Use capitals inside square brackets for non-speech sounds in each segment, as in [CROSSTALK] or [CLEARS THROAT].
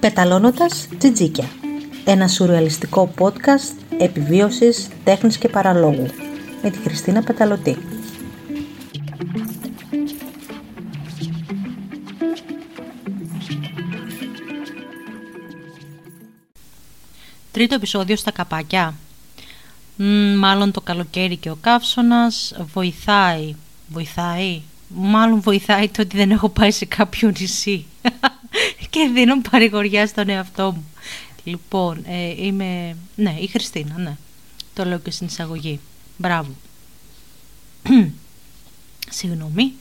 Πεταλώνοντας τζιτζίκια. Ένα σουρεαλιστικό podcast επιβίωσης, τέχνης και παραλόγου. Με τη Χριστίνα Πεταλωτή. Τρίτο επεισόδιο στα καπάκια Μάλλον το καλοκαίρι και ο καύσωνας βοηθάει Βοηθάει Μάλλον βοηθάει το ότι δεν έχω πάει σε κάποιο νησί [LAUGHS] και δίνω παρηγοριά στον εαυτό μου. Λοιπόν, ε, είμαι... Ναι, η Χριστίνα, ναι. Το λέω και στην εισαγωγή. Μπράβο. [CLEARS THROAT] Συγγνώμη.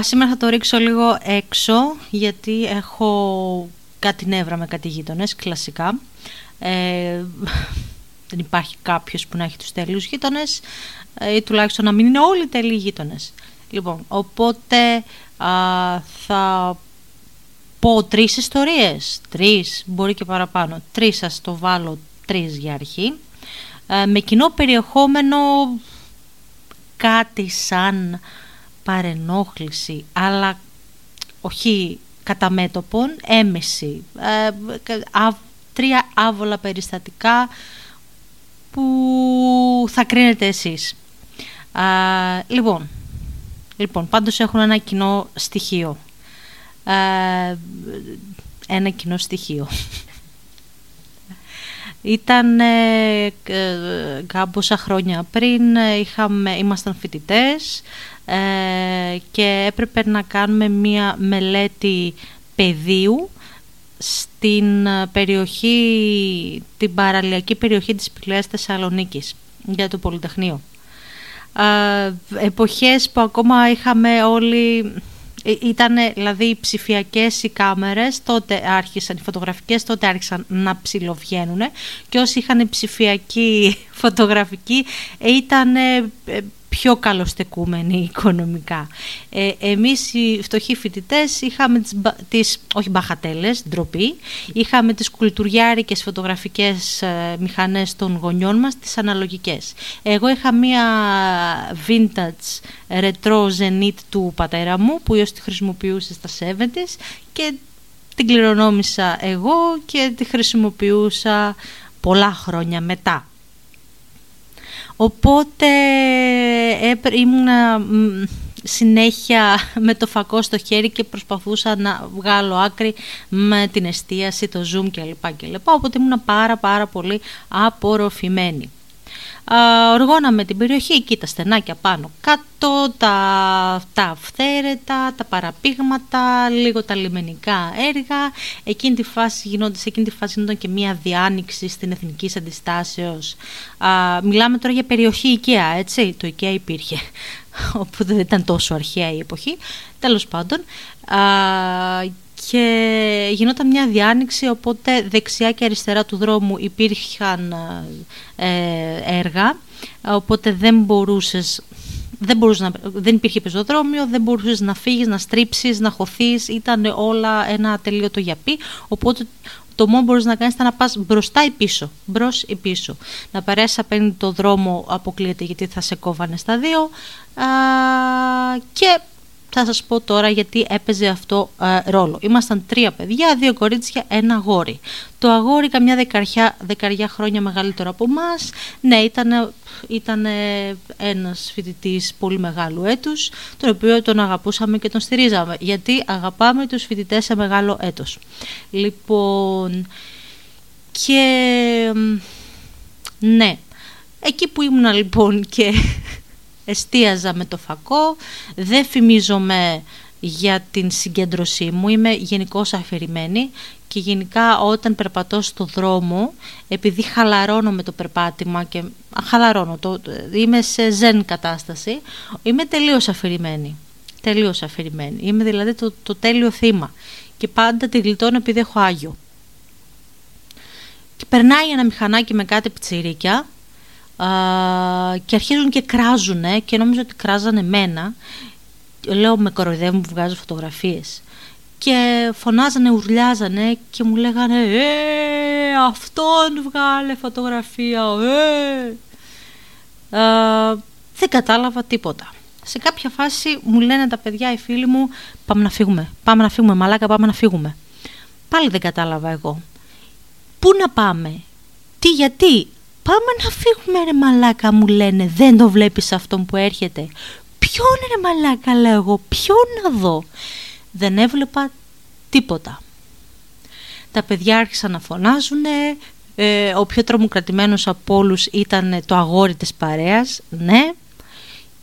σήμερα θα το ρίξω λίγο έξω γιατί έχω κάτι νεύρα με κάτι γείτονες, κλασικά. Ε, δεν υπάρχει κάποιος που να έχει τους τέλειους γείτονες ε, ή τουλάχιστον να μην είναι όλοι τέλειοι γείτονες. Λοιπόν, οπότε θα πω τρεις ιστορίες, τρεις, μπορεί και παραπάνω, τρεις σας το βάλω τρεις για αρχή, ε, με κοινό περιεχόμενο κάτι σαν παρενόχληση, αλλά όχι κατά μέτωπον, έμεση, ε, τρία άβολα περιστατικά που θα κρίνετε εσείς. λοιπόν, λοιπόν, πάντως έχουν ένα κοινό στοιχείο ένα κοινό στοιχείο. [LAUGHS] Ήταν ε, ε, κάμποσα χρόνια πριν, ε, είχαμε, ήμασταν φοιτητές ε, και έπρεπε να κάνουμε μία μελέτη πεδίου στην περιοχή, την παραλιακή περιοχή της Πηλαίας Θεσσαλονίκης για το Πολυτεχνείο. Ε, εποχές που ακόμα είχαμε όλοι ε, ήταν δηλαδή οι ψηφιακές οι κάμερες, τότε άρχισαν οι φωτογραφικές, τότε άρχισαν να ψηλοβγαίνουν και όσοι είχαν ψηφιακή [LAUGHS] φωτογραφική ήταν πιο καλοστεκούμενοι [LAUGHS] οικονομικά. Ε, εμείς οι φτωχοί φοιτητές είχαμε τις, τις, όχι μπαχατέλες, ντροπή, είχαμε τις κουλτουριάρικες φωτογραφικές ε, μηχανές των γονιών μας, τις αναλογικές. Εγώ είχα μία vintage retro zenith του πατέρα μου, που ιος τη χρησιμοποιούσε στα 70's και την κληρονόμησα εγώ και τη χρησιμοποιούσα πολλά χρόνια μετά. Οπότε ήμουν συνέχεια [LAUGHS] με το φακό στο χέρι και προσπαθούσα να βγάλω άκρη με την εστίαση, το zoom κλπ. κλπ. Οπότε ήμουν πάρα πάρα πολύ απορροφημένη οργώναμε την περιοχή, εκεί τα στενάκια πάνω κάτω, τα, τα αυθαίρετα, τα παραπήγματα, λίγο τα λιμενικά έργα. Εκείνη τη φάση γινόταν, σε εκείνη τη φάση γινόταν και μία διάνοιξη στην Εθνική Αντιστάσεως. Α, μιλάμε τώρα για περιοχή IKEA, έτσι, το IKEA υπήρχε, [LAUGHS] όπου δεν ήταν τόσο αρχαία η εποχή. Τέλος πάντων, α, και γινόταν μια διάνοιξη οπότε δεξιά και αριστερά του δρόμου υπήρχαν ε, έργα. Οπότε δεν μπορούσες δεν, μπορούσες να, δεν υπήρχε πεζοδρόμιο, δεν μπορούσες να φύγεις, να στρίψεις, να χωθείς, ήταν όλα ένα τελείωτο γιαπί, οπότε το μόνο που μπορείς να κάνεις ήταν να πας μπροστά ή πίσω, μπρος ή πίσω. Να περάσεις απέναντι το δρόμο αποκλείεται γιατί θα σε κόβανε στα δύο. Α, και θα σας πω τώρα γιατί έπαιζε αυτό ε, ρόλο. Ήμασταν τρία παιδιά, δύο κορίτσια, ένα αγόρι. Το αγόρι καμιά δεκαριά, δεκαριά χρόνια μεγαλύτερο από εμά. Ναι, ήταν, ήταν ένας φοιτητής πολύ μεγάλου έτους, τον οποίο τον αγαπούσαμε και τον στηρίζαμε, γιατί αγαπάμε τους φοιτητές σε μεγάλο έτος. Λοιπόν, και ναι, εκεί που ήμουνα λοιπόν και εστίαζα με το φακό, δεν φημίζομαι για την συγκέντρωσή μου, είμαι γενικώς αφηρημένη και γενικά όταν περπατώ στο δρόμο, επειδή χαλαρώνω με το περπάτημα και χαλαρώνω, το, είμαι σε ζεν κατάσταση, είμαι τελείως αφηρημένη. Τελείως αφηρημένη. Είμαι δηλαδή το, το τέλειο θύμα και πάντα τη γλιτώνω επειδή έχω Άγιο. Και περνάει ένα μηχανάκι με κάτι πιτσιρίκια και αρχίζουν και κράζουν και νόμιζα ότι κράζανε μένα λέω με κοροϊδεύουν που βγάζω φωτογραφίες και φωνάζανε, ουρλιάζανε και μου λέγανε «Ε, αυτόν βγάλε φωτογραφία, ε». δεν κατάλαβα τίποτα. Σε κάποια φάση μου λένε τα παιδιά, οι φίλοι μου, πάμε να φύγουμε, πάμε να φύγουμε, μαλάκα, πάμε να φύγουμε. Πάλι δεν κατάλαβα εγώ. Πού να πάμε, τι, γιατί, πάμε να φύγουμε ρε μαλάκα μου λένε, δεν το βλέπεις αυτόν που έρχεται. Ποιον ρε μαλάκα λέω εγώ, ποιον να δω. Δεν έβλεπα τίποτα. Τα παιδιά άρχισαν να φωνάζουν, ε, ο πιο τρομοκρατημένος από όλους ήταν το αγόρι της παρέας, ναι.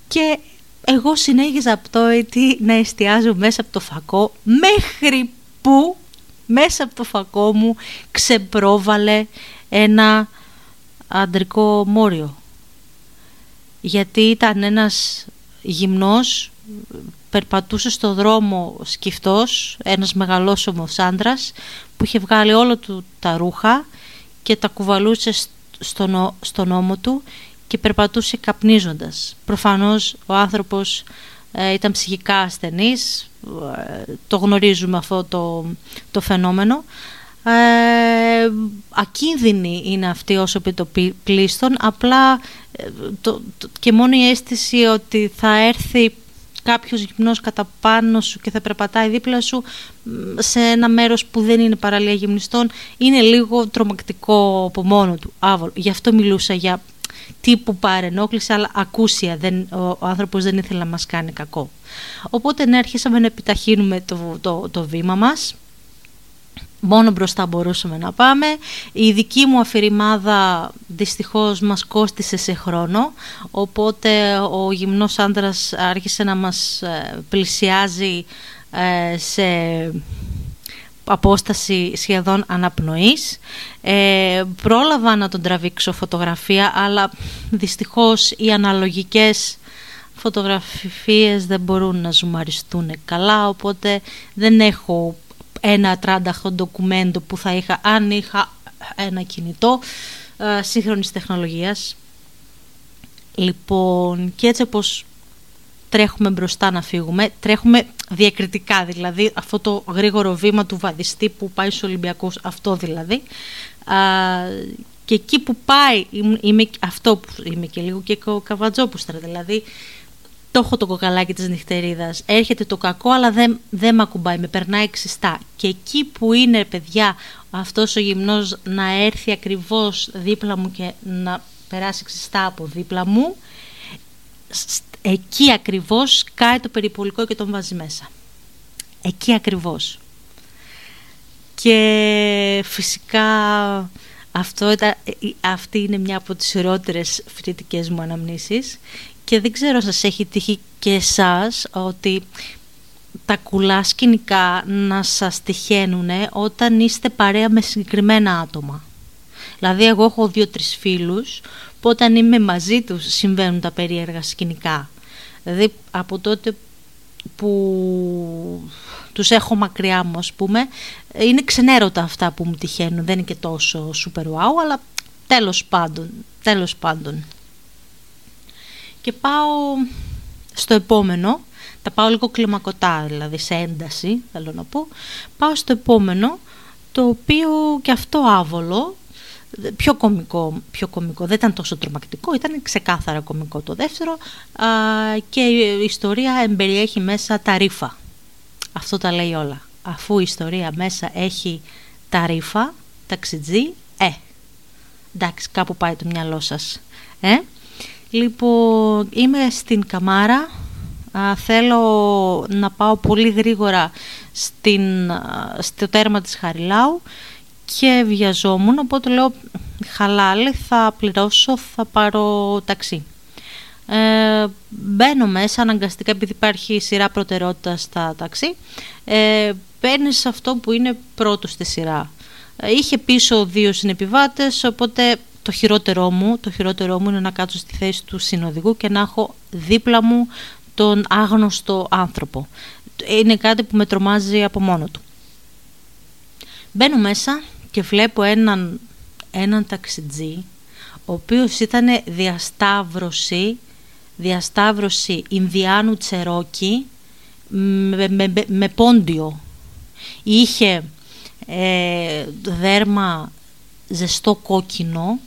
Και εγώ συνέχιζα από το έτη να εστιάζω μέσα από το φακό μέχρι που μέσα από το φακό μου ξεπρόβαλε ένα αντρικό μόριο. Γιατί ήταν ένας γυμνός, περπατούσε στο δρόμο σκυφτός, ένας μεγαλόσωμος άντρας που είχε βγάλει όλα του τα ρούχα και τα κουβαλούσε στον, στον ώμο του και περπατούσε καπνίζοντας. Προφανώς ο άνθρωπος ε, ήταν ψυχικά ασθενής, ε, το γνωρίζουμε αυτό το, το φαινόμενο. Ε, ακίνδυνη είναι αυτή όσο πει το πλήστον, απλά ε, το, και μόνο η αίσθηση ότι θα έρθει κάποιος γυμνός κατά πάνω σου και θα περπατάει δίπλα σου σε ένα μέρος που δεν είναι παραλία γυμνιστών είναι λίγο τρομακτικό από μόνο του, άβολο. Γι' αυτό μιλούσα για τύπου παρενόχληση αλλά ακούσια, δεν, ο, ο άνθρωπος δεν ήθελε να μας κάνει κακό. Οπότε ναι, αρχίσαμε να επιταχύνουμε το, το, το βήμα μας μόνο μπροστά μπορούσαμε να πάμε. Η δική μου αφηρημάδα δυστυχώς μας κόστισε σε χρόνο, οπότε ο γυμνός άντρας άρχισε να μας ε, πλησιάζει ε, σε απόσταση σχεδόν αναπνοής. Ε, πρόλαβα να τον τραβήξω φωτογραφία, αλλά δυστυχώς οι αναλογικές φωτογραφίες δεν μπορούν να ζουμαριστούν καλά, οπότε δεν έχω ένα τράνταχο ντοκουμέντο που θα είχα αν είχα ένα κινητό ε, σύγχρονης τεχνολογίας. Λοιπόν, και έτσι όπως τρέχουμε μπροστά να φύγουμε, τρέχουμε διακριτικά δηλαδή, αυτό το γρήγορο βήμα του βαδιστή που πάει στους Ολυμπιακούς, αυτό δηλαδή. και εκεί που πάει, είμαι, αυτό που είμαι και λίγο και καβατζόπουστρα, δηλαδή το έχω το κοκαλάκι της νυχτερίδας, έρχεται το κακό αλλά δεν, δεν με ακουμπάει, με περνάει ξιστά. Και εκεί που είναι παιδιά αυτός ο γυμνός να έρθει ακριβώς δίπλα μου και να περάσει ξιστά από δίπλα μου, εκεί ακριβώς κάει το περιπολικό και τον βάζει μέσα. Εκεί ακριβώς. Και φυσικά αυτό ήταν, αυτή είναι μια από τις χειρότερες φοιτητικές μου αναμνήσεις και δεν ξέρω σας έχει τύχει και εσάς ότι τα κουλά σκηνικά να σας τυχαίνουν όταν είστε παρέα με συγκεκριμένα άτομα. Δηλαδή εγώ έχω δύο-τρεις φίλους που όταν είμαι μαζί τους συμβαίνουν τα περίεργα σκηνικά. Δηλαδή από τότε που τους έχω μακριά μου ας πούμε είναι ξενέρωτα αυτά που μου τυχαίνουν δεν είναι και τόσο super wow αλλά τέλος πάντων, τέλος πάντων και πάω στο επόμενο τα πάω λίγο κλιμακωτά δηλαδή σε ένταση θέλω να πω πάω στο επόμενο το οποίο και αυτό άβολο πιο κομικό, πιο κομικό, δεν ήταν τόσο τρομακτικό, ήταν ξεκάθαρα κομικό το δεύτερο και η ιστορία εμπεριέχει μέσα τα ρήφα. Αυτό τα λέει όλα. Αφού η ιστορία μέσα έχει τα ρήφα, ταξιτζή, ε, εντάξει κάπου πάει το μυαλό σας. Ε; Λοιπόν, είμαι στην Καμάρα, θέλω να πάω πολύ γρήγορα στην, στο τέρμα της Χαριλάου και βιαζόμουν, οπότε λέω χαλάλη θα πληρώσω, θα πάρω ταξί. Ε, μπαίνω μέσα αναγκαστικά επειδή υπάρχει σειρά προτεραιότητα στα ταξί ε, παίρνεις αυτό που είναι πρώτο στη σειρά ε, είχε πίσω δύο συνεπιβάτες οπότε το χειρότερό μου το χειρότερό μου είναι να κάτσω στη θέση του συνοδηγού και να έχω δίπλα μου τον άγνωστο άνθρωπο. Είναι κάτι που με τρομάζει από μόνο του. Μπαίνω μέσα και βλέπω έναν, έναν ταξιτζή ο οποίος ήταν διασταύρωση διασταύρωση Ινδιάνου Τσερόκι με, με, με πόντιο. Είχε ε, δέρμα ζεστό κόκκινο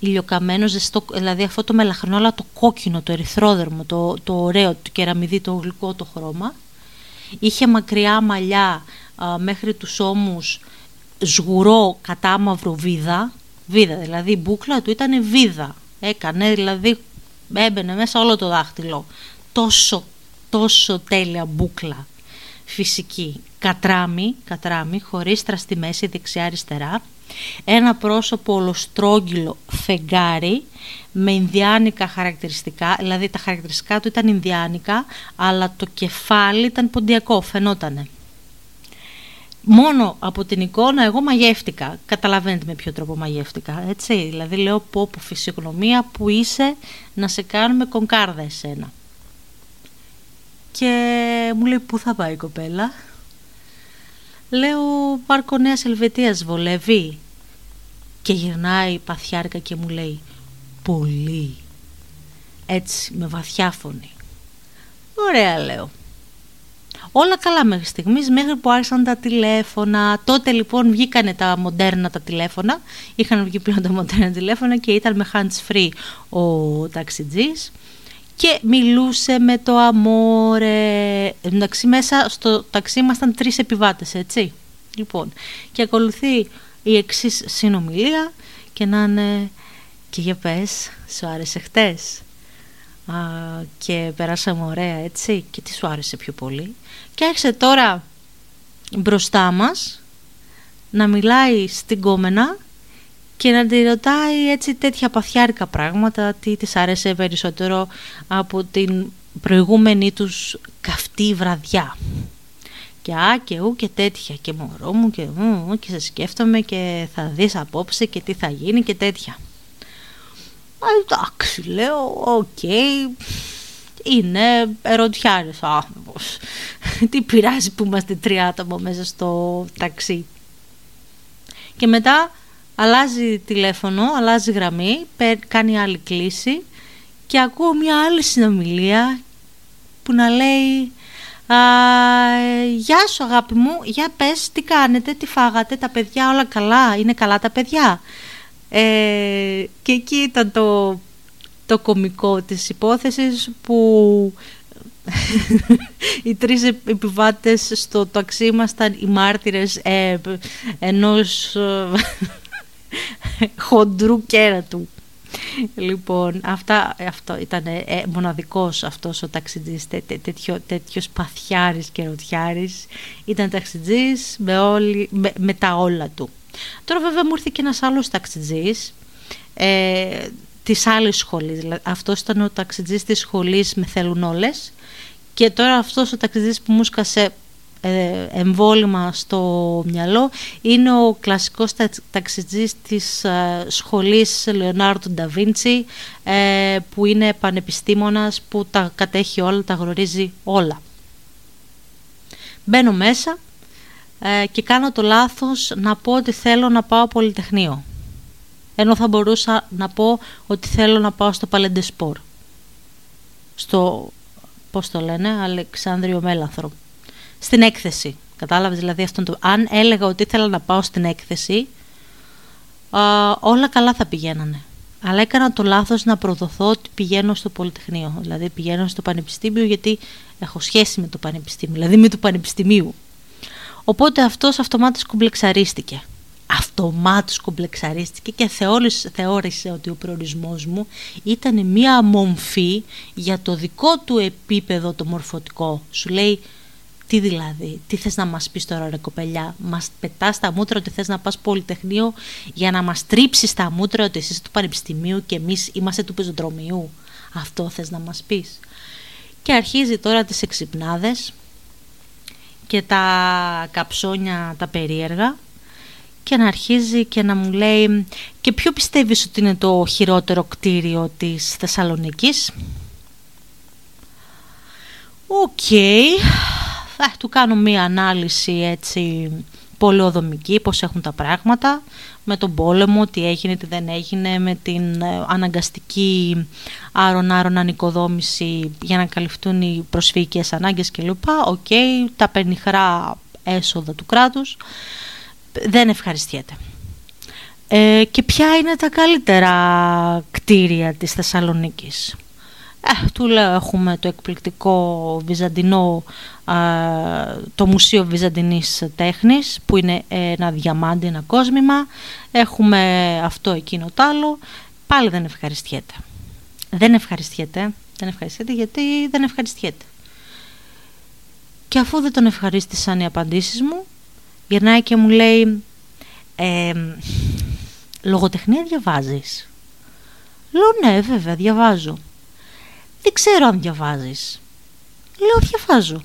ηλιοκαμένο, ζεστό, δηλαδή αυτό το μελαχρινό, αλλά το κόκκινο, το ερυθρόδερμο, το, το ωραίο, το κεραμιδί, το γλυκό το χρώμα. Είχε μακριά μαλλιά μέχρι τους ώμους, σγουρό κατάμαυρο βίδα, βίδα, δηλαδή η μπούκλα του ήταν βίδα. Έκανε, δηλαδή έμπαινε μέσα όλο το δάχτυλο. Τόσο, τόσο τέλεια μπούκλα φυσική. Κατράμι, κατράμι χωρίς στη μέση δεξιά-αριστερά ένα πρόσωπο ολοστρόγγυλο φεγγάρι με ινδιάνικα χαρακτηριστικά, δηλαδή τα χαρακτηριστικά του ήταν ινδιάνικα, αλλά το κεφάλι ήταν ποντιακό, φαινότανε. Μόνο από την εικόνα εγώ μαγεύτηκα. Καταλαβαίνετε με ποιο τρόπο μαγεύτηκα, έτσι. Δηλαδή λέω πω πω φυσιογνωμία που είσαι να σε κάνουμε κονκάρδα εσένα. Και μου λέει πού θα πάει η κοπέλα; Λέω πάρκο Νέας Ελβετίας βολεύει και γυρνάει παθιάρικα και μου λέει πολύ έτσι με βαθιά φωνή. Ωραία λέω. Όλα καλά μέχρι στιγμής μέχρι που άρχισαν τα τηλέφωνα τότε λοιπόν βγήκανε τα μοντέρνα τα τηλέφωνα. Είχαν βγει πλέον τα μοντέρνα τηλέφωνα και ήταν με hands free ο ταξιτζής και μιλούσε με το αμόρε. Εντάξει, μέσα στο ταξί ήμασταν τρεις επιβάτες, έτσι. Λοιπόν, και ακολουθεί η εξής συνομιλία και να είναι και για πες, σου άρεσε χτες Α, και περάσαμε ωραία έτσι και τι σου άρεσε πιο πολύ και άρχισε τώρα μπροστά μας να μιλάει στην κόμενα και να τη ρωτάει έτσι τέτοια παθιάρικα πράγματα τι της άρεσε περισσότερο από την προηγούμενη τους καυτή βραδιά. Και α και ου και τέτοια και μωρό μου και, μου, και σε σκέφτομαι και θα δεις απόψε και τι θα γίνει και τέτοια. Α, εντάξει λέω οκ είναι ερωτιάρης ο άνθρωπος. [LAUGHS] Τι πειράζει που είμαστε τρία άτομα μέσα στο ταξί. Και μετά αλλάζει τηλέφωνο, αλλάζει γραμμή, κάνει άλλη κλήση και ακούω μια άλλη συνομιλία που να λέει «Γεια σου αγάπη μου, για πες τι κάνετε, τι φάγατε, τα παιδιά όλα καλά, είναι καλά τα παιδιά». Ε, και εκεί ήταν το, το κομικό της υπόθεσης που [LAUGHS] οι τρεις επιβάτες στο ταξί ήμασταν οι μάρτυρες ε, ενός χοντρού κέρατου. Λοιπόν, αυτά, αυτό ήταν ε, μοναδικός αυτός ο ταξιτζής, τέ, τέ, τέτοιο, τέτοιος παθιάρης και ρωτιάρης. Ήταν ταξιτζής με, όλη, με, τα όλα του. Τώρα βέβαια μου ήρθε και ένας άλλος ταξιτζής ε, της άλλης σχολής. Δηλαδή, αυτός ήταν ο ταξιτζής της σχολής με θέλουν όλες και τώρα αυτός ο ταξιτζής που μου σκασε ε, εμβόλυμα στο μυαλό είναι ο κλασικός ταξιτζής της ε, σχολής Λεωνάρντου Νταβίντσι ε, που είναι πανεπιστήμονας που τα κατέχει όλα, τα γνωρίζει όλα. Μπαίνω μέσα και κάνω το λάθος να πω ότι θέλω να πάω πολυτεχνείο. Ενώ θα μπορούσα να πω ότι θέλω να πάω στο Παλεντεσπορ. Στο, πώς το λένε, Αλεξάνδριο Μέλανθρο στην έκθεση. Κατάλαβες δηλαδή αυτό το. Αν έλεγα ότι ήθελα να πάω στην έκθεση, α, όλα καλά θα πηγαίνανε. Αλλά έκανα το λάθος να προδοθώ ότι πηγαίνω στο Πολυτεχνείο. Δηλαδή πηγαίνω στο Πανεπιστήμιο γιατί έχω σχέση με το Πανεπιστήμιο, δηλαδή με το Πανεπιστημίου. Οπότε αυτός αυτομάτως κουμπλεξαρίστηκε. Αυτομάτως κουμπλεξαρίστηκε και θεώρησε, θεώρησε ότι ο προορισμός μου ήταν μία μομφή για το δικό του επίπεδο το μορφωτικό. Σου λέει τι δηλαδή, τι θες να μας πεις τώρα ρε κοπελιά, μας πετάς τα μούτρα ότι θες να πας πολυτεχνείο για να μας τρίψεις τα μούτρα ότι εσύ του πανεπιστημίου και εμείς είμαστε του πεζοδρομιού. Αυτό θες να μας πεις. Και αρχίζει τώρα τις εξυπνάδες και τα καψόνια τα περίεργα και να αρχίζει και να μου λέει και ποιο πιστεύεις ότι είναι το χειρότερο κτίριο της Θεσσαλονίκης; Οκ, θα του κάνω μία ανάλυση έτσι πολεοδομική, πώς έχουν τα πράγματα, με τον πόλεμο, τι έγινε, τι δεν έγινε, με την ε, αναγκαστική άρον-άρον ανοικοδόμηση για να καλυφθούν οι προσφυγικές ανάγκες κλπ. Οκ, τα πενιχρά έσοδα του κράτους. Δεν ευχαριστιέται. Ε, και ποια είναι τα καλύτερα κτίρια της Θεσσαλονίκης; Ε, του λέω έχουμε το εκπληκτικό βυζαντινό, το Μουσείο Βυζαντινής Τέχνης που είναι ένα διαμάντι, ένα κόσμημα. Έχουμε αυτό εκείνο το άλλο. Πάλι δεν ευχαριστιέται. Δεν ευχαριστιέται. Δεν ευχαριστιέται γιατί δεν ευχαριστιέται. Και αφού δεν τον ευχαρίστησαν οι απαντήσεις μου, γυρνάει και μου λέει ε, «Λογοτεχνία διαβάζεις» Λέω «Ναι βέβαια διαβάζω» «Δεν ξέρω αν διαβάζεις» Λέω «Διαβάζω»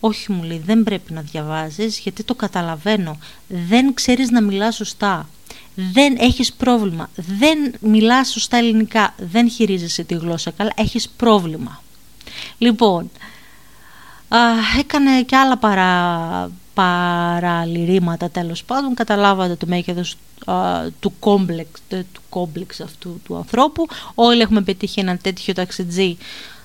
«Όχι» μου λέει «Δεν πρέπει να διαβάζεις γιατί το καταλαβαίνω. Δεν ξέρεις να μιλάς σωστά. Δεν έχεις πρόβλημα, δεν μιλάς σωστά ελληνικά, δεν χειρίζεσαι τη γλώσσα καλά, έχεις πρόβλημα. Λοιπόν, α, έκανε και άλλα παρά, παραλυρήματα τέλος πάντων, καταλάβατε το μέγεθος του κόμπλεξ, του κόμπλεξ αυτού του ανθρώπου. Όλοι έχουμε πετύχει ένα τέτοιο ταξιτζή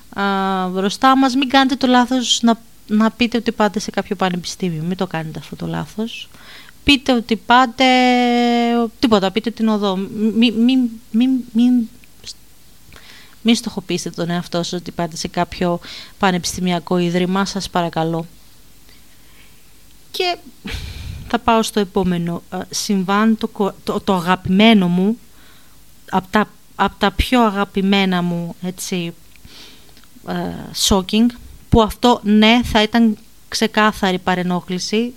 α, μπροστά μας. Μην κάνετε το λάθος να, να πείτε ότι πάτε σε κάποιο πανεπιστήμιο, μην το κάνετε αυτό το λάθος πείτε ότι πάτε, τίποτα, πείτε την οδό. Μην μη, μη, μη, μη στοχοποιήσετε τον εαυτό σας ότι πάτε σε κάποιο πανεπιστημιακό ίδρυμα, σας παρακαλώ. Και θα πάω στο επόμενο συμβάν, το, το, το αγαπημένο μου, από τα, από τα πιο αγαπημένα μου, έτσι, shocking, που αυτό ναι θα ήταν ξεκάθαρη παρενόχληση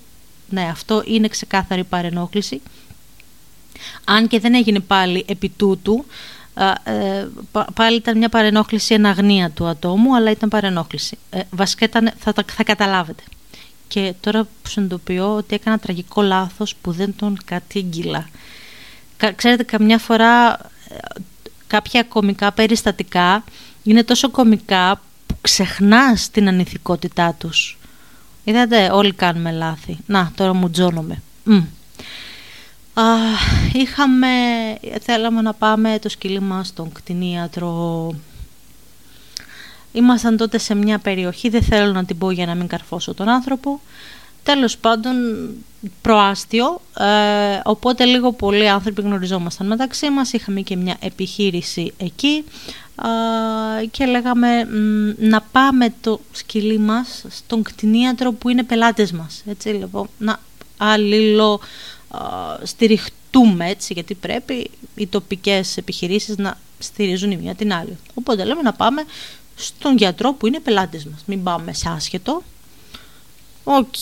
ναι, αυτό είναι ξεκάθαρη παρενόχληση. Αν και δεν έγινε πάλι επί τούτου, ε, πάλι ήταν μια παρενόχληση εν αγνία του ατόμου, αλλά ήταν παρενόχληση. Ε, βασικά ήταν, θα, θα καταλάβετε. Και τώρα που συνειδητοποιώ ότι έκανα τραγικό λάθος που δεν τον κατήγγυλα. Ξέρετε, καμιά φορά ε, κάποια κομικά περιστατικά είναι τόσο κομικά που ξεχνάς την ανηθικότητά τους. Είδατε, όλοι κάνουμε λάθη. Να, τώρα μου τζώνομαι. Α, είχαμε, θέλαμε να πάμε το σκυλί μας στον κτηνίατρο. Ήμασταν τότε σε μια περιοχή, δεν θέλω να την πω για να μην καρφώσω τον άνθρωπο. Τέλος πάντων, προάστιο, ε, οπότε λίγο πολλοί άνθρωποι γνωριζόμασταν μεταξύ μας, είχαμε και μια επιχείρηση εκεί και λέγαμε να πάμε το σκυλί μας στον κτηνίατρο που είναι πελάτες μας. Έτσι, λοιπόν, να αλληλο στηριχτούμε έτσι γιατί πρέπει οι τοπικές επιχειρήσεις να στηρίζουν η μία την άλλη. Οπότε λέμε να πάμε στον γιατρό που είναι πελάτες μας. Μην πάμε σε άσχετο. Οκ.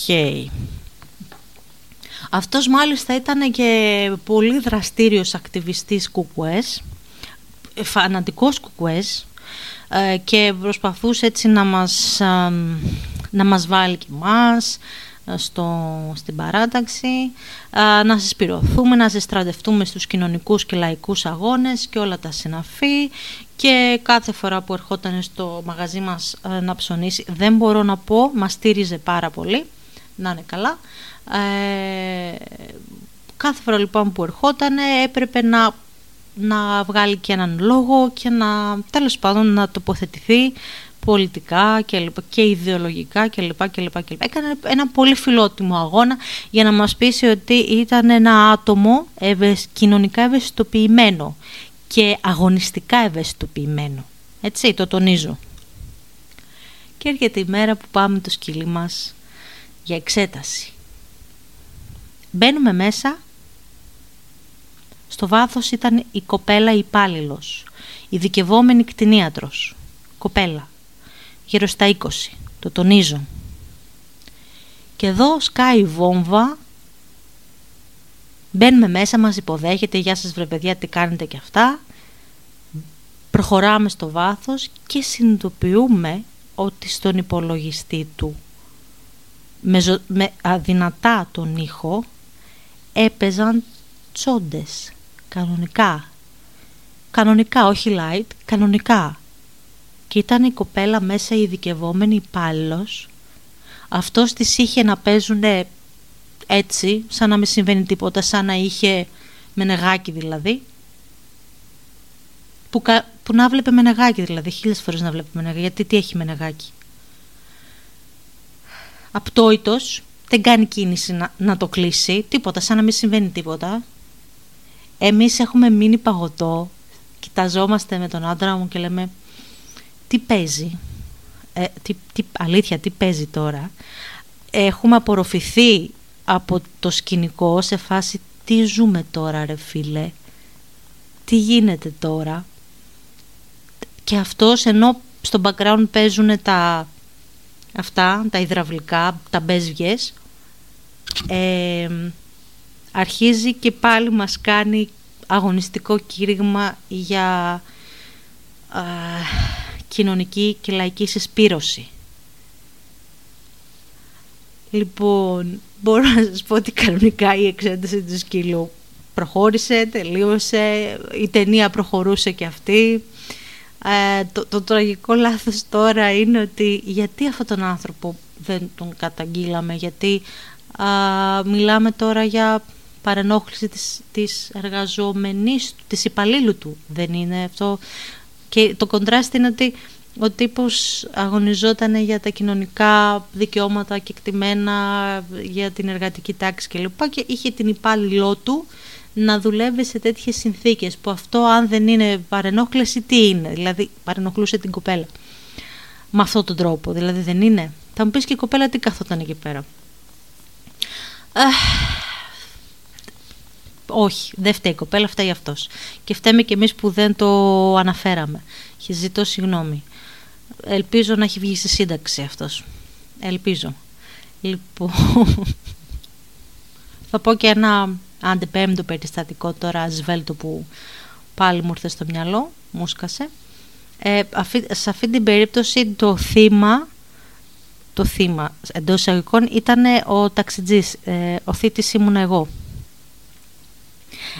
Αυτός μάλιστα ήταν και πολύ δραστήριος ακτιβιστής κουκουές φανατικός κουκουές ε, και προσπαθούσε έτσι να μας, να μας βάλει και εμάς ε, στο, στην παράταξη, ε, να συσπηρωθούμε, να συστρατευτούμε στους κοινωνικούς και λαϊκούς αγώνες και όλα τα συναφή και κάθε φορά που ερχόταν στο μαγαζί μας να ψωνίσει δεν μπορώ να πω, μας στήριζε πάρα πολύ, να είναι καλά. κάθε φορά λοιπόν που ερχόταν έπρεπε να να βγάλει και έναν λόγο και να τέλος πάντων να τοποθετηθεί πολιτικά και, και ιδεολογικά κλπ. Και και Έκανε ένα πολύ φιλότιμο αγώνα για να μας πείσει ότι ήταν ένα άτομο κοινωνικά ευαισθητοποιημένο και αγωνιστικά ευαισθητοποιημένο. Έτσι, το τονίζω. Και έρχεται η μέρα που πάμε το σκυλί μας για εξέταση. Μπαίνουμε μέσα στο βάθος ήταν η κοπέλα υπάλληλος, ειδικευόμενη κτηνίατρος. Κοπέλα, γύρω στα 20, το τονίζω. Και εδώ σκάει η βόμβα, μπαίνουμε μέσα, μας υποδέχεται, γεια σας βρε παιδιά, τι κάνετε και αυτά. Προχωράμε στο βάθος και συνειδητοποιούμε ότι στον υπολογιστή του με, με αδυνατά τον ήχο έπαιζαν τσόντες Κανονικά. Κανονικά, όχι light, κανονικά. Και ήταν η κοπέλα μέσα η ειδικευόμενη υπάλληλος. Αυτός της είχε να παίζουν έτσι, σαν να μην συμβαίνει τίποτα, σαν να είχε νεγάκι δηλαδή. Που, που να βλέπει νεγάκι δηλαδή, χίλιες φορές να βλέπει νεγάκι. Γιατί τι έχει νεγάκι; Απτόητος, δεν κάνει κίνηση να, να το κλείσει, τίποτα, σαν να μην συμβαίνει τίποτα εμείς έχουμε μείνει παγωτό, κοιταζόμαστε με τον άντρα μου και λέμε τι παίζει, ε, τι, τι, αλήθεια τι παίζει τώρα; Έχουμε απορροφηθεί από το σκηνικό σε φάση τι ζούμε τώρα ρε φίλε, τι γίνεται τώρα; Και αυτός ενώ στο background παίζουν τα αυτά, τα υδραυλικά, τα μπέσβιες, ε, αρχίζει και πάλι μας κάνει αγωνιστικό κήρυγμα για κοινωνική και λαϊκή συσπήρωση. Λοιπόν, μπορώ να σας πω ότι κανονικά η εξένταση του σκύλου προχώρησε, τελείωσε, η ταινία προχωρούσε και αυτή. Ε, το, το τραγικό λάθος τώρα είναι ότι γιατί αυτόν τον άνθρωπο δεν τον καταγγείλαμε, γιατί μιλάμε τώρα για παρενόχληση της, της εργαζόμενης του, της υπαλλήλου του. Δεν είναι αυτό. Και το κοντράστι είναι ότι ο τύπος αγωνιζόταν για τα κοινωνικά δικαιώματα και εκτιμένα για την εργατική τάξη κλπ. Και, και είχε την υπάλληλό του να δουλεύει σε τέτοιες συνθήκες που αυτό αν δεν είναι παρενόχληση τι είναι; Δηλαδή παρενοχλούσε την κοπέλα. Με αυτόν τον τρόπο. Δηλαδή δεν είναι; Θα μου πεις και η κοπέλα τι καθόταν εκεί πέρα όχι, δεν φταίει η κοπέλα, φταίει αυτός. Και φταίμε και εμείς που δεν το αναφέραμε. Και ζητώ συγγνώμη. Ελπίζω να έχει βγει στη σύνταξη αυτός. Ελπίζω. Λοιπόν, θα πω και ένα αντεπέμπτο περιστατικό τώρα σβέλτο που πάλι μου ήρθε στο μυαλό, μου σκασε. Ε, σε αυτή την περίπτωση το θύμα το θύμα εντός εισαγωγικών ήταν ο ταξιτζής, ε, ο θήτης ήμουν εγώ.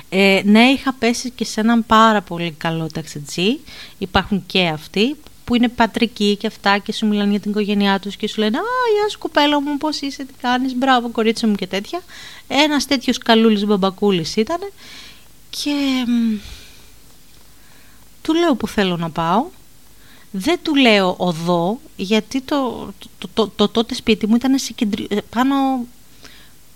Ε, ναι, είχα πέσει και σε έναν πάρα πολύ καλό ταξιτζή, υπάρχουν και αυτοί που είναι πατρικοί και αυτά και σου μιλάνε για την οικογένειά τους και σου λένε «Α, γεια σου κοπέλα μου, πώς είσαι, τι κάνεις, μπράβο κορίτσι μου» και τέτοια. Ένας τέτοιος καλούλης μπαμπακούλης ήταν και του λέω που θέλω να πάω. Δεν του λέω οδό, γιατί το, το, το, το τότε σπίτι μου ήταν σε πάνω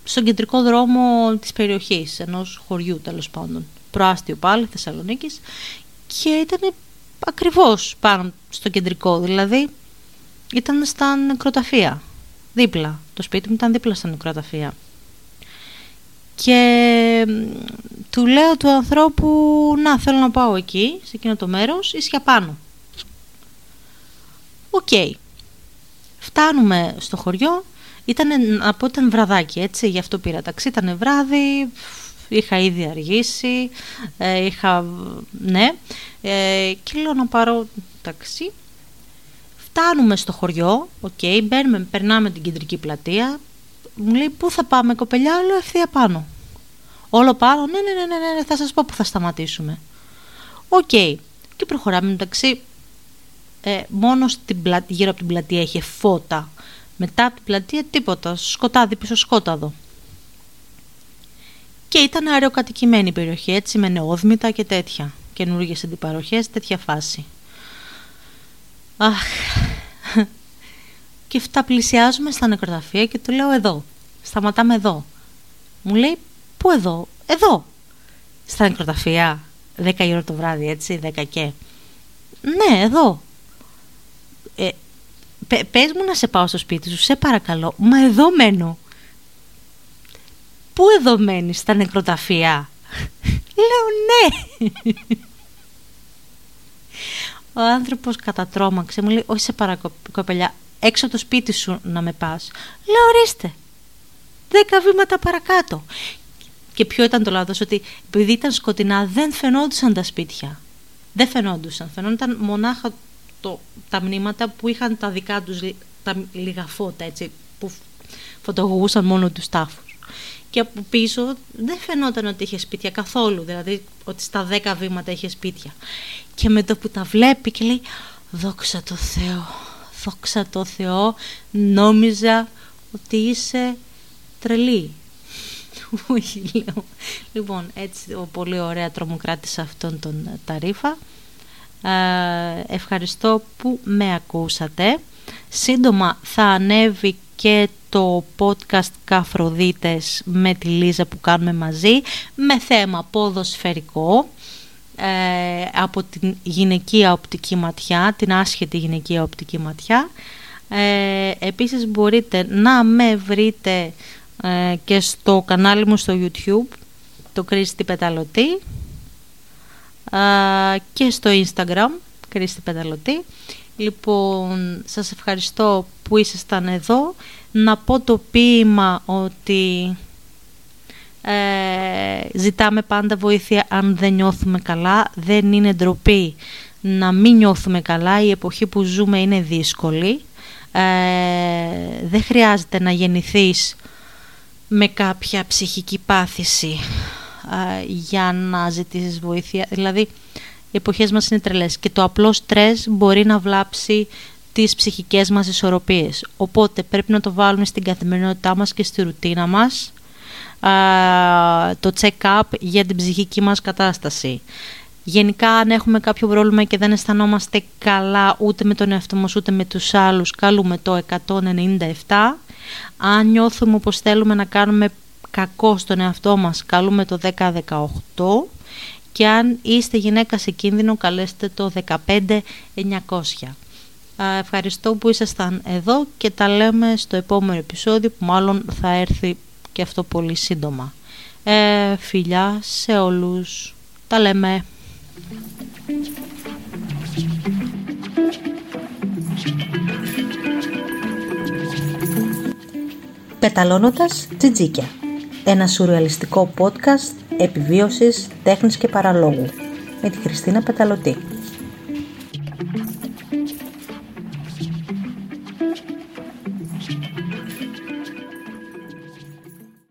στον κεντρικό δρόμο της περιοχής, ενός χωριού τέλος πάντων, προάστιο πάλι, Θεσσαλονίκης, και ήταν ακριβώς πάνω στο κεντρικό, δηλαδή ήταν στα νεκροταφεία, δίπλα. Το σπίτι μου ήταν δίπλα στα νεκροταφεία. Και του λέω του ανθρώπου, να θέλω να πάω εκεί, σε εκείνο το μέρος, ίσια πάνω. Οκ. Φτάνουμε στο χωριό. Ήταν, από ήταν βραδάκι, έτσι, γι' αυτό πήρα ταξί. Ήταν βράδυ, είχα ήδη αργήσει, ε, είχα, ναι, ε, και λέω να πάρω ταξί. Φτάνουμε στο χωριό, OK, okay, μπαίνουμε, περνάμε την κεντρική πλατεία. Μου λέει, πού θα πάμε κοπελιά, λέω ευθεία πάνω. Όλο πάνω, ναι, ναι, ναι, ναι, ναι, θα σας πω πού θα σταματήσουμε. OK, okay. και προχωράμε το ταξί, ε, μόνο στην πλα... γύρω από την πλατεία είχε φώτα. Μετά από την πλατεία τίποτα, σκοτάδι πισσοσκόταδο. Και ήταν αεροκατοικημένη η περιοχή, έτσι με νεόδμητα και τέτοια. Καινούργιες αντιπαροχές, τέτοια φάση. Αχ. Και αυτά πλησιάζουμε στα νεκροταφεία και του λέω εδώ. Σταματάμε εδώ. Μου λέει, πού εδώ, εδώ. Στα νεκροταφεία, 10 η ώρα το βράδυ, έτσι, 10 και. Ναι, εδώ ε, πες μου να σε πάω στο σπίτι σου, σε παρακαλώ, μα εδώ μένω. Πού εδώ μένεις, στα νεκροταφεία; Λέω ναι. Ο άνθρωπος κατατρώμαξε, μου λέει, όχι σε παρακοπελιά, έξω από το σπίτι σου να με πας. Λέω, ορίστε, δέκα βήματα παρακάτω. Και ποιο ήταν το λάθος, ότι επειδή ήταν σκοτεινά δεν φαινόντουσαν τα σπίτια. Δεν φαινόντουσαν, φαινόταν μονάχα το, τα μνήματα που είχαν τα δικά τους τα λίγα φώτα έτσι, που φωτογωγούσαν μόνο τους τάφους. Και από πίσω δεν φαινόταν ότι είχε σπίτια καθόλου, δηλαδή ότι στα δέκα βήματα είχε σπίτια. Και με το που τα βλέπει και λέει «Δόξα τω Θεώ, δόξα τω Θεώ, νόμιζα ότι είσαι τρελή». [LAUGHS] Όχι, λέω. Λοιπόν, έτσι πολύ ωραία τρομοκράτησα αυτόν τον ταρίφα. Ε, ευχαριστώ που με ακούσατε. Σύντομα θα ανέβει και στο podcast Καφροδίτες με τη Λίζα που κάνουμε μαζί με θέμα ποδοσφαιρικό ε, από την γυναικεία οπτική ματιά, την άσχετη γυναικεία οπτική ματιά. Ε, επίσης μπορείτε να με βρείτε ε, και στο κανάλι μου στο YouTube, το Κρίστη Πεταλωτή ε, και στο Instagram, Κρίστη Πεταλωτή. Λοιπόν, σας ευχαριστώ που ήσασταν εδώ. Να πω το ποίημα ότι ε, ζητάμε πάντα βοήθεια αν δεν νιώθουμε καλά. Δεν είναι ντροπή να μην νιώθουμε καλά. Η εποχή που ζούμε είναι δύσκολη. Ε, δεν χρειάζεται να γεννηθείς με κάποια ψυχική πάθηση ε, για να ζητήσεις βοήθεια. Δηλαδή, οι εποχές μας είναι τρελές και το απλό στρες μπορεί να βλάψει τις ψυχικές μας ισορροπίες. Οπότε πρέπει να το βάλουμε στην καθημερινότητά μας και στη ρουτίνα μας το check-up για την ψυχική μας κατάσταση. Γενικά αν έχουμε κάποιο πρόβλημα και δεν αισθανόμαστε καλά ούτε με τον εαυτό μας ούτε με τους άλλους καλούμε το 197. Αν νιώθουμε πως θέλουμε να κάνουμε κακό στον εαυτό μας καλούμε το 1018 και αν είστε γυναίκα σε κίνδυνο καλέστε το 15900. Ευχαριστώ που ήσασταν εδώ και τα λέμε στο επόμενο επεισόδιο που μάλλον θα έρθει και αυτό πολύ σύντομα. Ε, φιλιά σε όλους. Τα λέμε. Πεταλώνοντας τζιτζίκια. Ένα σουρεαλιστικό podcast επιβίωσης, τέχνης και παραλόγου. Με τη Χριστίνα Πεταλωτή.